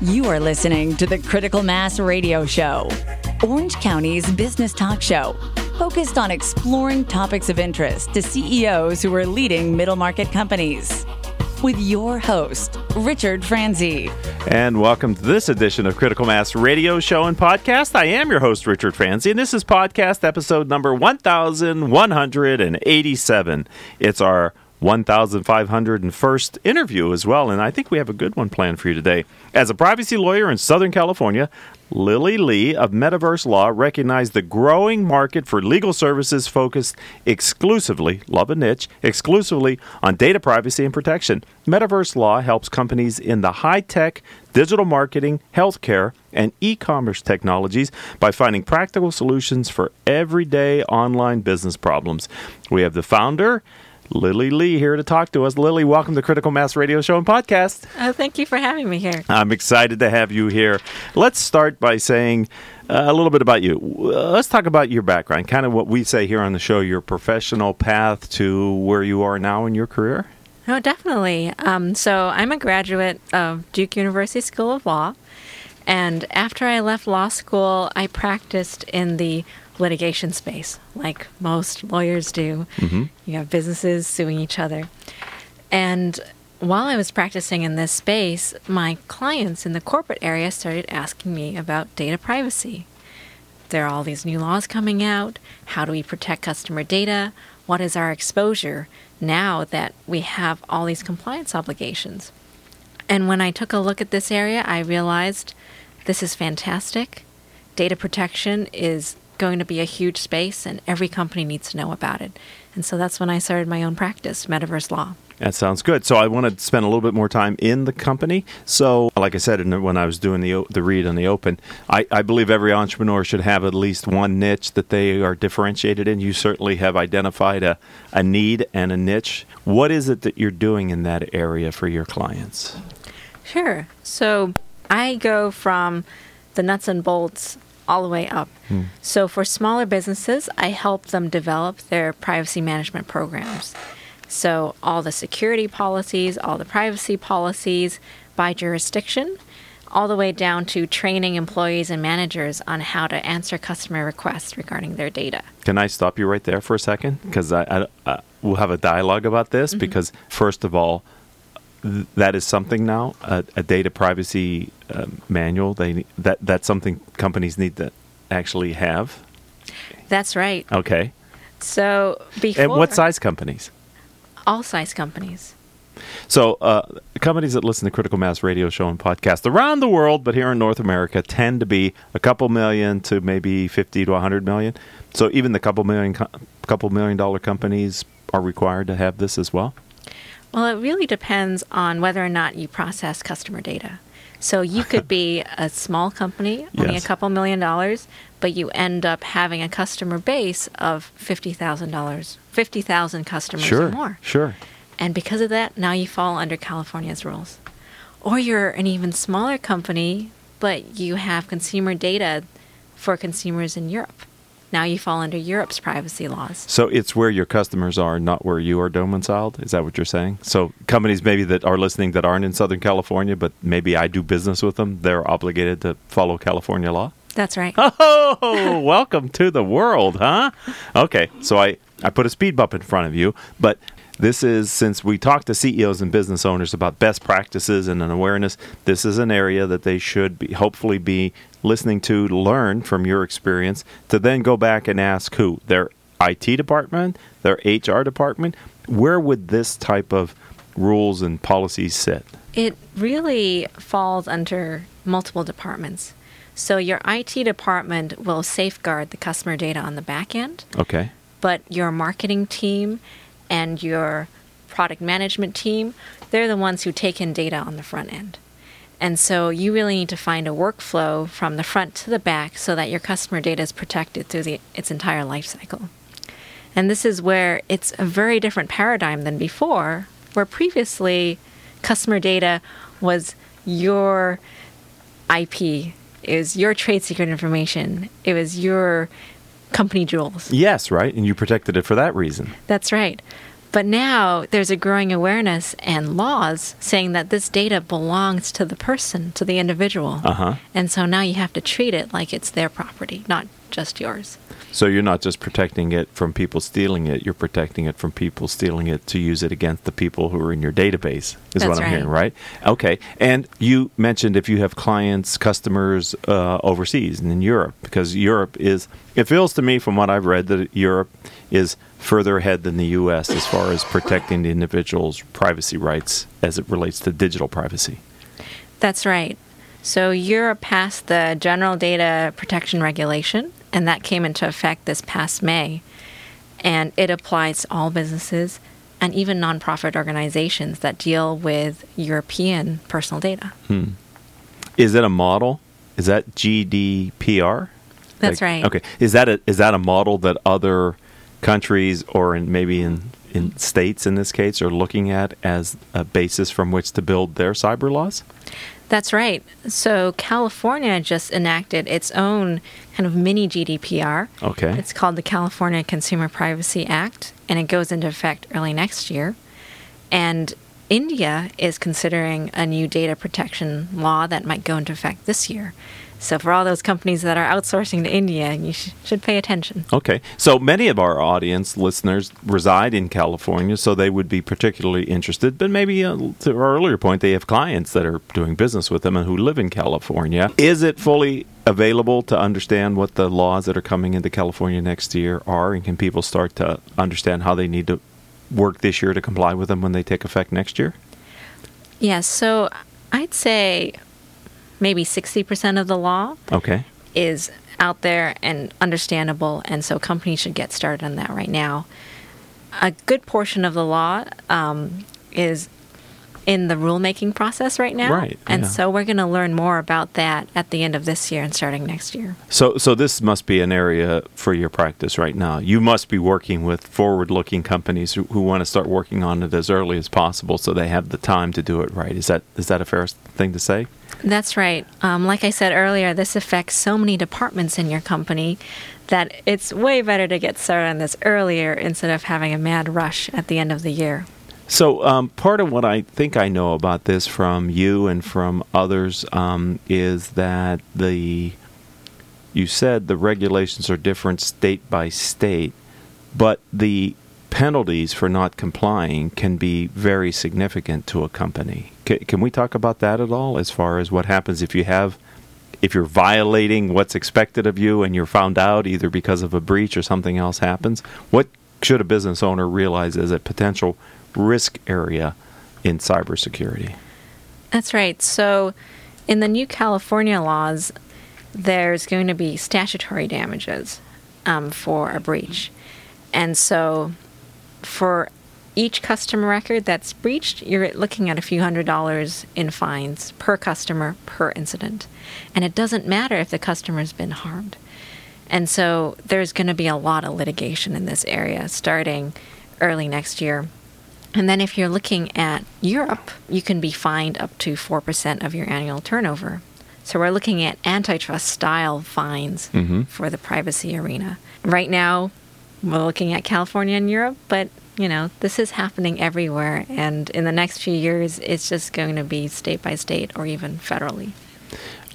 You are listening to the Critical Mass Radio Show, Orange County's business talk show, focused on exploring topics of interest to CEOs who are leading middle market companies. With your host, Richard Franzi. And welcome to this edition of Critical Mass Radio Show and Podcast. I am your host, Richard Franzi, and this is podcast episode number 1187. It's our 1501st interview as well, and I think we have a good one planned for you today. As a privacy lawyer in Southern California, Lily Lee of Metaverse Law recognized the growing market for legal services focused exclusively, love a niche, exclusively on data privacy and protection. Metaverse Law helps companies in the high tech, digital marketing, healthcare, and e commerce technologies by finding practical solutions for everyday online business problems. We have the founder, Lily Lee here to talk to us. Lily, welcome to Critical Mass Radio Show and Podcast. Oh, thank you for having me here. I'm excited to have you here. Let's start by saying uh, a little bit about you. Uh, let's talk about your background, kind of what we say here on the show, your professional path to where you are now in your career. Oh, definitely. Um, so I'm a graduate of Duke University School of Law. And after I left law school, I practiced in the litigation space, like most lawyers do. Mm-hmm. You have businesses suing each other. And while I was practicing in this space, my clients in the corporate area started asking me about data privacy. There are all these new laws coming out. How do we protect customer data? What is our exposure now that we have all these compliance obligations? And when I took a look at this area, I realized this is fantastic. Data protection is going to be a huge space and every company needs to know about it. And so that's when I started my own practice, Metaverse Law. That sounds good. So I want to spend a little bit more time in the company. So, like I said when I was doing the the read on the open, I, I believe every entrepreneur should have at least one niche that they are differentiated in. You certainly have identified a, a need and a niche. What is it that you're doing in that area for your clients? Sure. So I go from the nuts and bolts all the way up. Hmm. So for smaller businesses, I help them develop their privacy management programs. So all the security policies, all the privacy policies by jurisdiction, all the way down to training employees and managers on how to answer customer requests regarding their data. Can I stop you right there for a second? Because I, I, I, we'll have a dialogue about this. Mm-hmm. Because first of all, th- that is something now a, a data privacy uh, manual. They that that's something companies need to actually have. That's right. Okay. So before and what size companies? All size companies. So, uh, companies that listen to Critical Mass Radio Show and podcast around the world, but here in North America, tend to be a couple million to maybe fifty to hundred million. So, even the couple million, couple million dollar companies are required to have this as well. Well, it really depends on whether or not you process customer data. So you could be a small company, only yes. a couple million dollars, but you end up having a customer base of fifty thousand dollars, fifty thousand customers sure, or more. Sure. And because of that, now you fall under California's rules. Or you're an even smaller company, but you have consumer data for consumers in Europe. Now you fall under Europe's privacy laws. So it's where your customers are, not where you are domiciled. Is that what you're saying? So companies maybe that are listening that aren't in Southern California, but maybe I do business with them, they're obligated to follow California law. That's right. Oh, welcome to the world, huh? Okay, so I I put a speed bump in front of you, but this is since we talk to CEOs and business owners about best practices and an awareness, this is an area that they should be hopefully be listening to to learn from your experience to then go back and ask who? Their IT department, their HR department, where would this type of rules and policies sit? It really falls under multiple departments. So your IT department will safeguard the customer data on the back end. Okay. But your marketing team and your product management team, they're the ones who take in data on the front end. And so you really need to find a workflow from the front to the back so that your customer data is protected through the, its entire life cycle. And this is where it's a very different paradigm than before, where previously customer data was your IP, is your trade secret information, it was your company jewels. Yes, right. And you protected it for that reason. That's right. But now there's a growing awareness and laws saying that this data belongs to the person, to the individual. Uh-huh. And so now you have to treat it like it's their property, not just yours. So you're not just protecting it from people stealing it, you're protecting it from people stealing it to use it against the people who are in your database, is That's what I'm right. hearing, right? Okay. And you mentioned if you have clients, customers uh, overseas and in Europe, because Europe is, it feels to me from what I've read that Europe is further ahead than the U.S. as far as protecting the individual's privacy rights as it relates to digital privacy. That's right. So Europe passed the General Data Protection Regulation, and that came into effect this past May. And it applies to all businesses and even nonprofit organizations that deal with European personal data. Hmm. Is it a model? Is that GDPR? That's Like- right. Okay. Is that a is that a model that other countries or in maybe in in states in this case are looking at as a basis from which to build their cyber laws? That's right. So California just enacted its own kind of mini GDPR. Okay. It's called the California Consumer Privacy Act, and it goes into effect early next year. And India is considering a new data protection law that might go into effect this year. So for all those companies that are outsourcing to India, you sh- should pay attention. Okay. So many of our audience listeners reside in California, so they would be particularly interested. But maybe uh, to our earlier point, they have clients that are doing business with them and who live in California. Is it fully available to understand what the laws that are coming into California next year are? And can people start to understand how they need to work this year to comply with them when they take effect next year? Yes, so I'd say maybe 60% of the law Okay. is out there and understandable, and so companies should get started on that right now. A good portion of the law um, is in the rulemaking process right now, Right, and yeah. so we're going to learn more about that at the end of this year and starting next year. So, so this must be an area for your practice right now. You must be working with forward-looking companies who, who want to start working on it as early as possible, so they have the time to do it right. Is that is that a fair thing to say? That's right. Um, like I said earlier, this affects so many departments in your company that it's way better to get started on this earlier instead of having a mad rush at the end of the year. So, um, part of what I think I know about this from you and from others um, is that the you said the regulations are different state by state, but the penalties for not complying can be very significant to a company. Can, can we talk about that at all as far as what happens if you have if you're violating what's expected of you and you're found out either because of a breach or something else happens? What should a business owner realize as a potential risk area in cybersecurity? That's right. So, in the new California laws, there's going to be statutory damages um, for a breach. And so, for each customer record that's breached, you're looking at a few hundred dollars in fines per customer per incident. And it doesn't matter if the customer's been harmed. And so, there's going to be a lot of litigation in this area starting early next year. And then if you're looking at Europe, you can be fined up to 4% of your annual turnover. So we're looking at antitrust style fines mm-hmm. for the privacy arena. Right now, we're looking at California and Europe, but you know, this is happening everywhere and in the next few years it's just going to be state by state or even federally.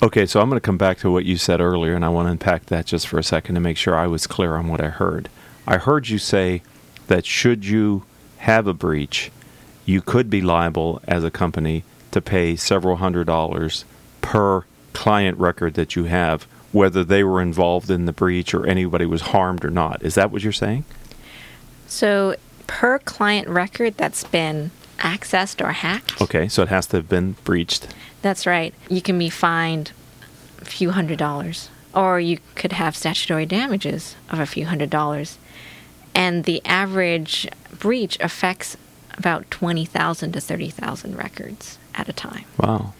Okay, so I'm going to come back to what you said earlier, and I want to unpack that just for a second to make sure I was clear on what I heard. I heard you say that should you have a breach, you could be liable as a company to pay several hundred dollars per client record that you have, whether they were involved in the breach or anybody was harmed or not. Is that what you're saying? So per client record that's been accessed or hacked, Okay, so it has to have been breached. That's right. You can be fined a few hundred dollars, or you could have statutory damages of a few hundred dollars. And the average breach affects about 20,000 to 30,000 records at a time. Wow.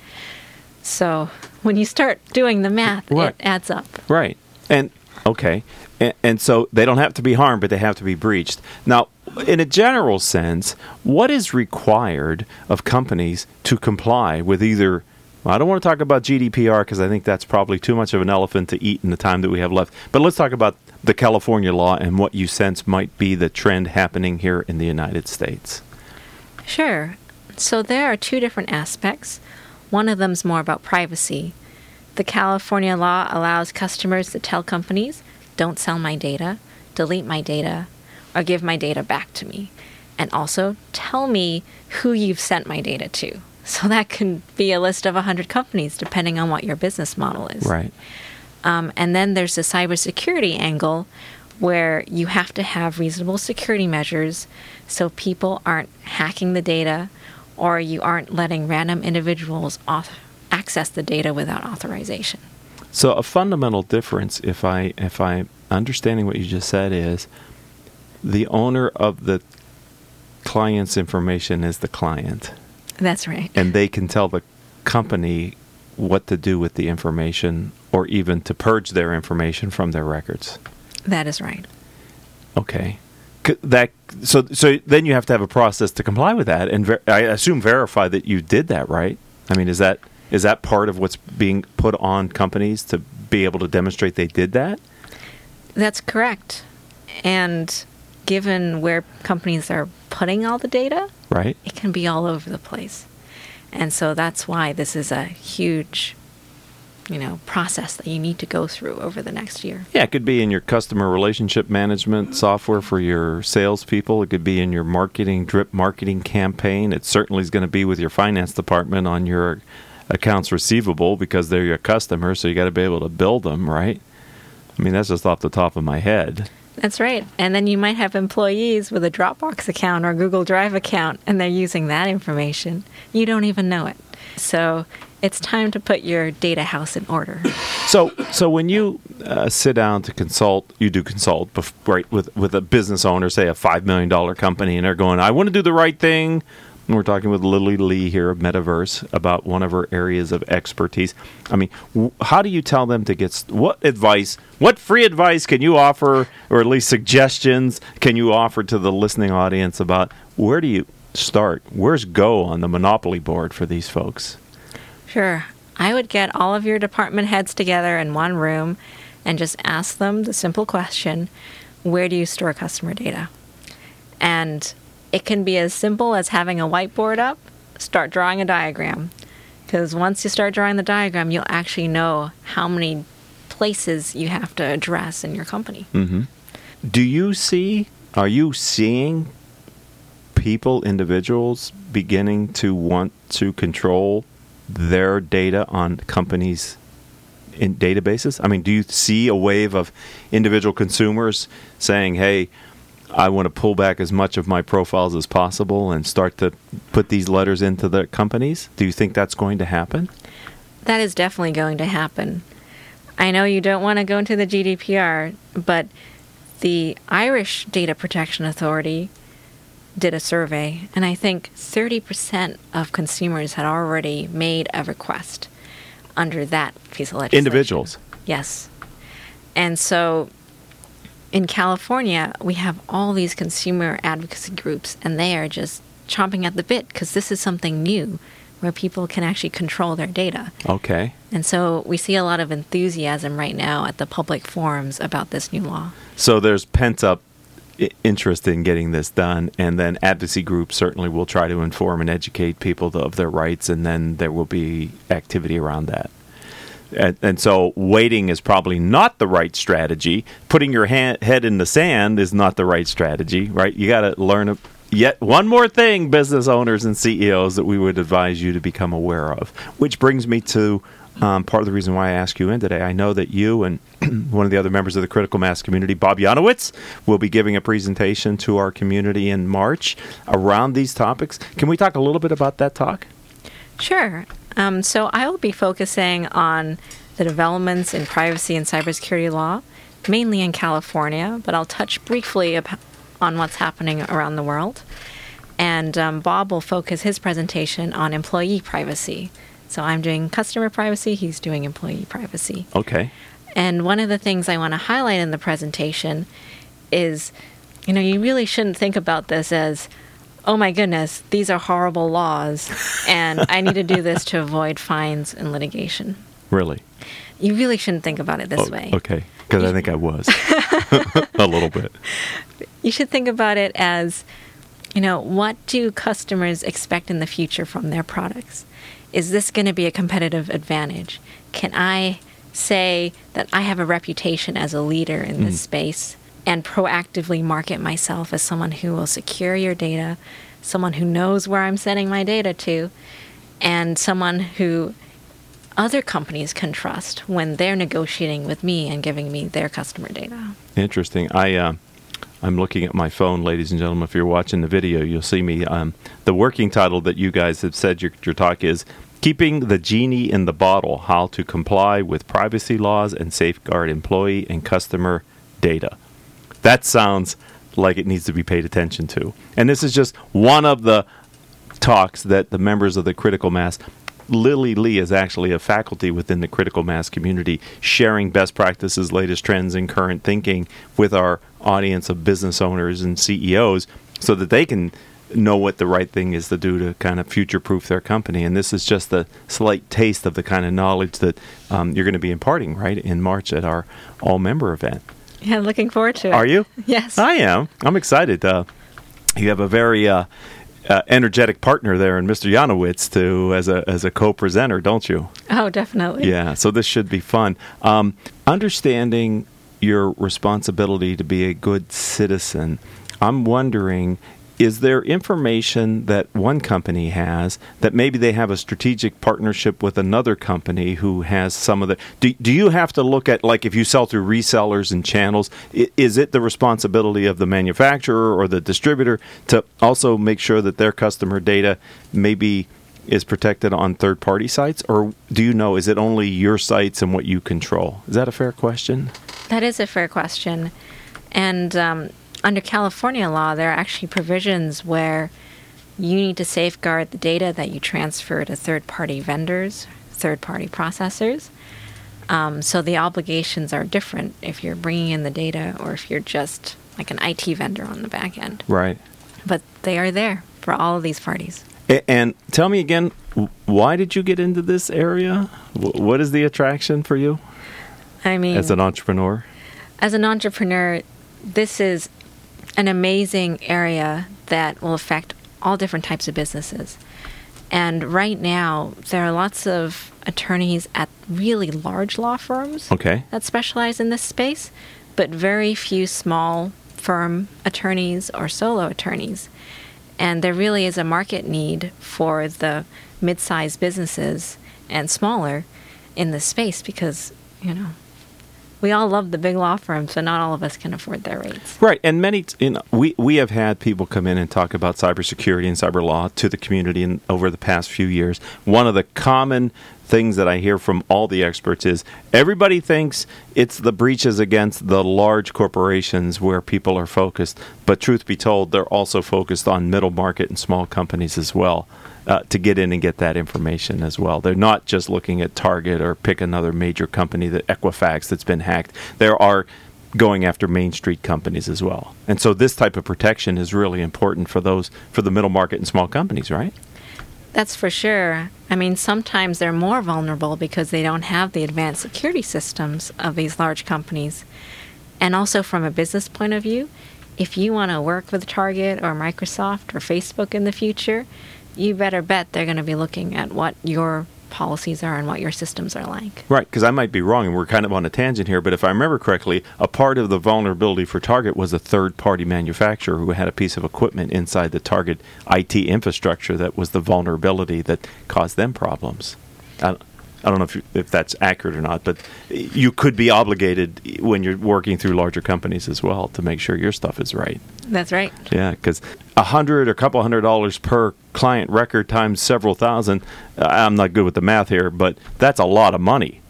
So when you start doing the math, Right. it adds up. Right. And okay. And, and so they don't have to be harmed, but they have to be breached. Now, in a general sense, what is required of companies to comply with either I don't want to talk about GDPR because I think that's probably too much of an elephant to eat in the time that we have left. But let's talk about the California law and what you sense might be the trend happening here in the United States. Sure. So there are two different aspects. One of them is more about privacy. The California law allows customers to tell companies, don't sell my data, delete my data, or give my data back to me. And also tell me who you've sent my data to. So that can be a list of 100 companies, depending on what your business model is. Right. Um, and then there's the cybersecurity angle where you have to have reasonable security measures so people aren't hacking the data or you aren't letting random individuals auth- access the data without authorization. So a fundamental difference, if I if I understanding what you just said, is the owner of the client's information is the client, That's right. and they can tell the company what to do with the information, or even to purge their information from their records. That is right. Okay. That so so then you have to have a process to comply with that, and ver- I assume verify that you did that, right? I mean, is that is that part of what's being put on companies to be able to demonstrate they did that? That's correct. And given where companies are putting all the data, Right. it can be all over the place. And so that's why this is a huge, you know, process that you need to go through over the next year. Yeah, it could be in your customer relationship management software for your salespeople. It could be in your marketing drip marketing campaign. It certainly is going to be with your finance department on your accounts receivable because they're your customers. So you got to be able to build them, right? I mean, that's just off the top of my head. That's right. And then you might have employees with a Dropbox account or Google Drive account, and they're using that information. You don't even know it. So it's time to put your data house in order. So, so when you uh, sit down to consult, you do consult, bef- right, with with a business owner, say a five million dollar company, and they're going, "I want to do the right thing." And we're talking with Lily Lee here of Metaverse about one of her areas of expertise. I mean, w- how do you tell them to get st- what advice, what free advice can you offer, or at least suggestions can you offer to the listening audience about where do you start? Where's go on the monopoly board for these folks? Sure. I would get all of your department heads together in one room and just ask them the simple question where do you store customer data? And it can be as simple as having a whiteboard up, start drawing a diagram. Because once you start drawing the diagram, you'll actually know how many places you have to address in your company. Mm-hmm. Do you see, are you seeing people, individuals beginning to want to control their data on companies' in databases? I mean, do you see a wave of individual consumers saying, hey, I want to pull back as much of my profiles as possible and start to put these letters into the companies? Do you think that's going to happen? That is definitely going to happen. I know you don't want to go into the GDPR, but the Irish Data Protection Authority did a survey, and I think 30% of consumers had already made a request under that piece of legislation. Individuals. Yes. And so in California, we have all these consumer advocacy groups, and they are just chomping at the bit because this is something new where people can actually control their data. Okay. And so we see a lot of enthusiasm right now at the public forums about this new law. So there's pent up interest in getting this done, and then advocacy groups certainly will try to inform and educate people of their rights, and then there will be activity around that. And, and so waiting is probably not the right strategy. Putting your ha- head in the sand is not the right strategy, right? You got to learn a, yet one more thing, business owners and CEOs, that we would advise you to become aware of. Which brings me to um, part of the reason why I asked you in today. I know that you and one of the other members of the critical mass community, Bob Yanowitz, will be giving a presentation to our community in March around these topics. Can we talk a little bit about that talk? Sure. Um, so I will be focusing on the developments in privacy and cybersecurity law, mainly in California, but I'll touch briefly on what's happening around the world. And um, Bob will focus his presentation on employee privacy. So I'm doing customer privacy, he's doing employee privacy. Okay. And one of the things I want to highlight in the presentation is, you know, you really shouldn't think about this as oh my goodness, these are horrible laws, and I need to do this to avoid fines and litigation. Really? You really shouldn't think about it this Oh, way. Okay, because I think I was a little bit. You should think about it as, you know, what do customers expect in the future from their products? Is this going to be a competitive advantage? Can I say that I have a reputation as a leader in this mm. space and proactively market myself as someone who will secure your data, someone who knows where I'm sending my data to, and someone who other companies can trust when they're negotiating with me and giving me their customer data? Interesting. I uh, I'm looking at my phone, ladies and gentlemen. If you're watching the video, you'll see me. Um, the working title that you guys have said your, your talk is "Keeping the Genie in the Bottle: How to Comply with Privacy Laws and Safeguard Employee and Customer Data." That sounds like it needs to be paid attention to. And this is just one of the talks that the members of the critical mass Lily Lee is actually a faculty within the critical mass community, sharing best practices, latest trends, and current thinking with our audience of business owners and CEOs so that they can know what the right thing is to do to kind of future proof their company. And this is just a slight taste of the kind of knowledge that um, you're going to be imparting, right, in March at our all member event. Yeah, looking forward to it. Are you? Yes. I am. I'm excited. Uh, you have a very uh, uh, energetic partner there in Mr. Janowitz to as a as a co-presenter, don't you? Oh, definitely. Yeah. So this should be fun. Um, understanding your responsibility to be a good citizen, I'm wondering. Is there information that one company has that maybe they have a strategic partnership with another company who has some of the? Do, do you have to look at like if you sell through resellers and channels? Is it the responsibility of the manufacturer or the distributor to also make sure that their customer data maybe is protected on third party sites? Or do you know, is it only your sites and what you control? Is that a fair question? That is a fair question. And um, under California law, there are actually provisions where you need to safeguard the data that you transfer to third party vendors, third party processors. Um, so the obligations are different if you're bringing in the data or if you're just like an IT vendor on the back end. Right. But they are there for all of these parties. And tell me again, why did you get into this area? What is the attraction for you I mean, as an entrepreneur? as an entrepreneur, this is an amazing area that will affect all different types of businesses. And right now, there are lots of attorneys at really large law firms Okay. that specialize in this space, but very few small firm attorneys or solo attorneys. And there really is a market need for the mid sized businesses and smaller in this space because, you know, we all love the big law firms, but not all of us can afford their rates. Right, and many you know, we we have had people come in and talk about cybersecurity and cyber law to the community in, over the past few years. One of the common things that I hear from all the experts is everybody thinks it's the breaches against the large corporations where people are focused, but truth be told, they're also focused on middle market and small companies as well. Uh, to get in and get that information as well. They're not just looking at Target or pick another major company that Equifax that's been hacked. There are going after Main Street companies as well. And so this type of protection is really important for those for the middle market and small companies, right? That's for sure. I mean, sometimes they're more vulnerable because they don't have the advanced security systems of these large companies. And also, from a business point of view, if you want to work with Target or Microsoft or Facebook in the future, you better bet they're going to be looking at what your policies are and what your systems are like. Right, because I might be wrong, and we're kind of on a tangent here. But if I remember correctly, a part of the vulnerability for Target was a third-party manufacturer who had a piece of equipment inside the Target IT infrastructure that was the vulnerability that caused them problems. I, I don't know if you, if that's accurate or not, but you could be obligated when you're working through larger companies as well to make sure your stuff is right. That's right. Yeah, because a hundred or a couple hundred dollars per client record times several thousand. uh, I'm not good with the math here, but that's a lot of money.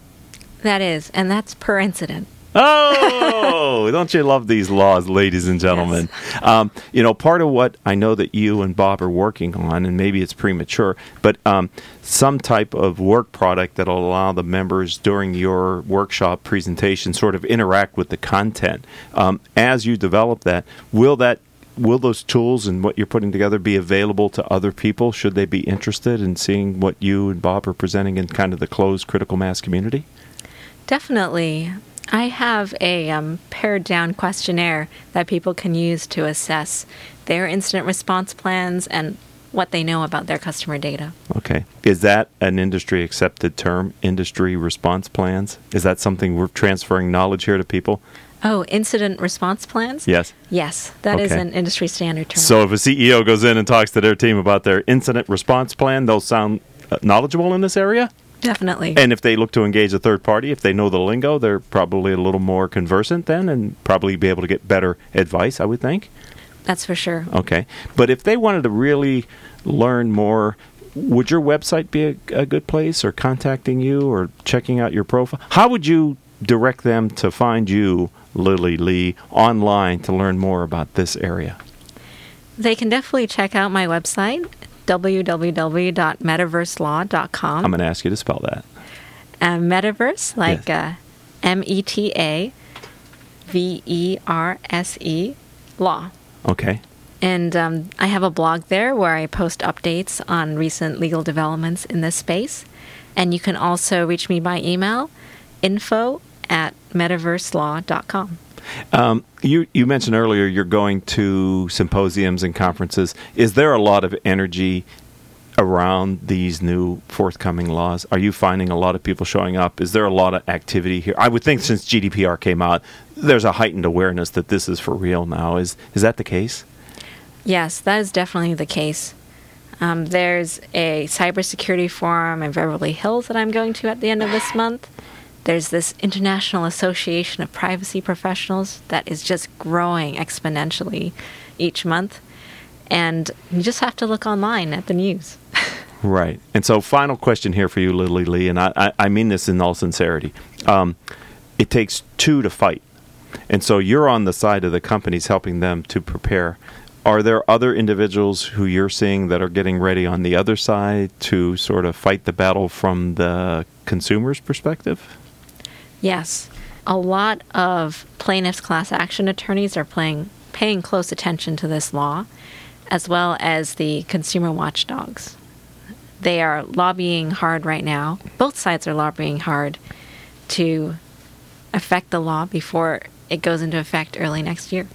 That is, and that's per incident. Oh, don't you love these laws, ladies and gentlemen? Um, you know, part of what I know that you and Bob are working on, and maybe it's premature, but um, some type of work product that'll allow the members during your workshop presentation sort of interact with the content. Um, as you develop that, will that will those tools and what you're putting together be available to other people should they be interested in seeing what you and Bob are presenting in kind of the closed critical mass community? Definitely. I have a um, pared down questionnaire that people can use to assess their incident response plans and what they know about their customer data. Okay. Is that an industry accepted term, industry response plans? Is that something we're transferring knowledge here to people? Oh, incident response plans? Yes. Yes, that is Okay. an industry standard term. So if a CEO goes in and talks to their team about their incident response plan, they'll sound uh, knowledgeable in this area? Definitely. And if they look to engage a third party, if they know the lingo, they're probably a little more conversant then and probably be able to get better advice, I would think. That's for sure. Okay. But if they wanted to really learn more, would your website be a, a good place or contacting you or checking out your profile? How would you direct them to find you, Lily Lee, online to learn more about this area? They can definitely check out my website, www.metaverselaw.com. I'm going to ask you to spell that. uh, metaverse, like Yes. uh, M E T A V E R S E law. Okay. And um, I have a blog there where I post updates on recent legal developments in this space. And you can also reach me by email, info at metaverselaw.com. Um, you you mentioned earlier you're going to symposiums and conferences. Is there a lot of energy around these new forthcoming laws? Are you finding a lot of people showing up? Is there a lot of activity here? I would think since GDPR came out, there's a heightened awareness that this is for real now. Is is that the case? Yes, that is definitely the case. Um, there's a cybersecurity forum in Beverly Hills that I'm going to at the end of this month. There's this International Association of Privacy Professionals that is just growing exponentially each month. And you just have to look online at the news. Right. And so, final question here for you, Lily Lee, and I, I, mean this in all sincerity. Um, it takes two to fight. And so, you're on the side of the companies helping them to prepare. Are there other individuals who you're seeing that are getting ready on the other side to sort of fight the battle from the consumer's perspective? Yes, a lot of plaintiffs' class action attorneys are playing, paying close attention to this law, as well as the consumer watchdogs. They are lobbying hard right now. Both sides are lobbying hard to affect the law before it goes into effect early next year.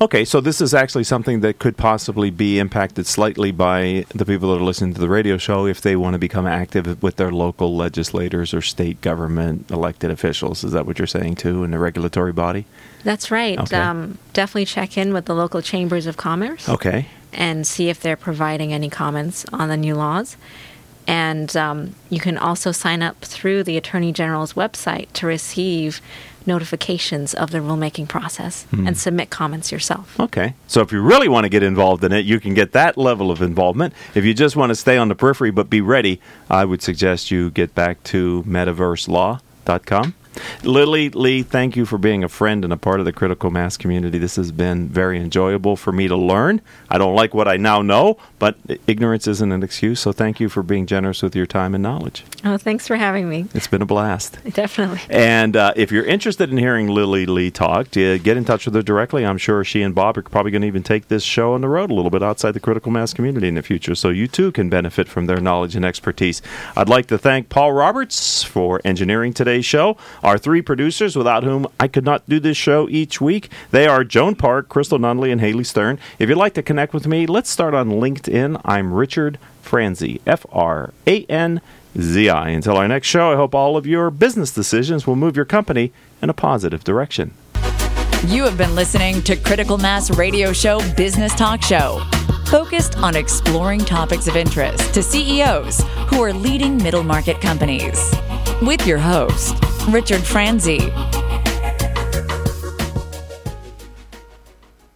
Okay, so this is actually something that could possibly be impacted slightly by the people that are listening to the radio show if they want to become active with their local legislators or state government elected officials. Is that what you're saying too in the regulatory body? That's right. Okay. Um, definitely check in with the local chambers of commerce. Okay. and see if they're providing any comments on the new laws. And um, you can also sign up through the Attorney General's website to receive notifications of the rulemaking process and submit comments yourself. Okay. So if you really want to get involved in it, you can get that level of involvement. If you just want to stay on the periphery but be ready, I would suggest you get back to metaverselaw.com. Lily Lee, thank you for being a friend and a part of the critical mass community. This has been very enjoyable for me to learn. I don't like what I now know, but ignorance isn't an excuse. So thank you for being generous with your time and knowledge. Oh, thanks for having me. It's been a blast. Definitely. And uh, if you're interested in hearing Lily Lee talk, uh, get in touch with her directly. I'm sure she and Bob are probably going to even take this show on the road a little bit outside the critical mass community in the future, so you too can benefit from their knowledge and expertise. I'd like to thank Paul Roberts for engineering today's show. Our three producers, without whom I could not do this show each week, they are Joan Park, Crystal Nunley, and Haley Stern. If you'd like to connect with me, let's start on LinkedIn. I'm Richard Franzi, F R A N Z I. Until our next show, I hope all of your business decisions will move your company in a positive direction. You have been listening to Critical Mass Radio Show Business Talk Show, focused on exploring topics of interest to CEOs who are leading middle market companies. With your host, Richard Franzi.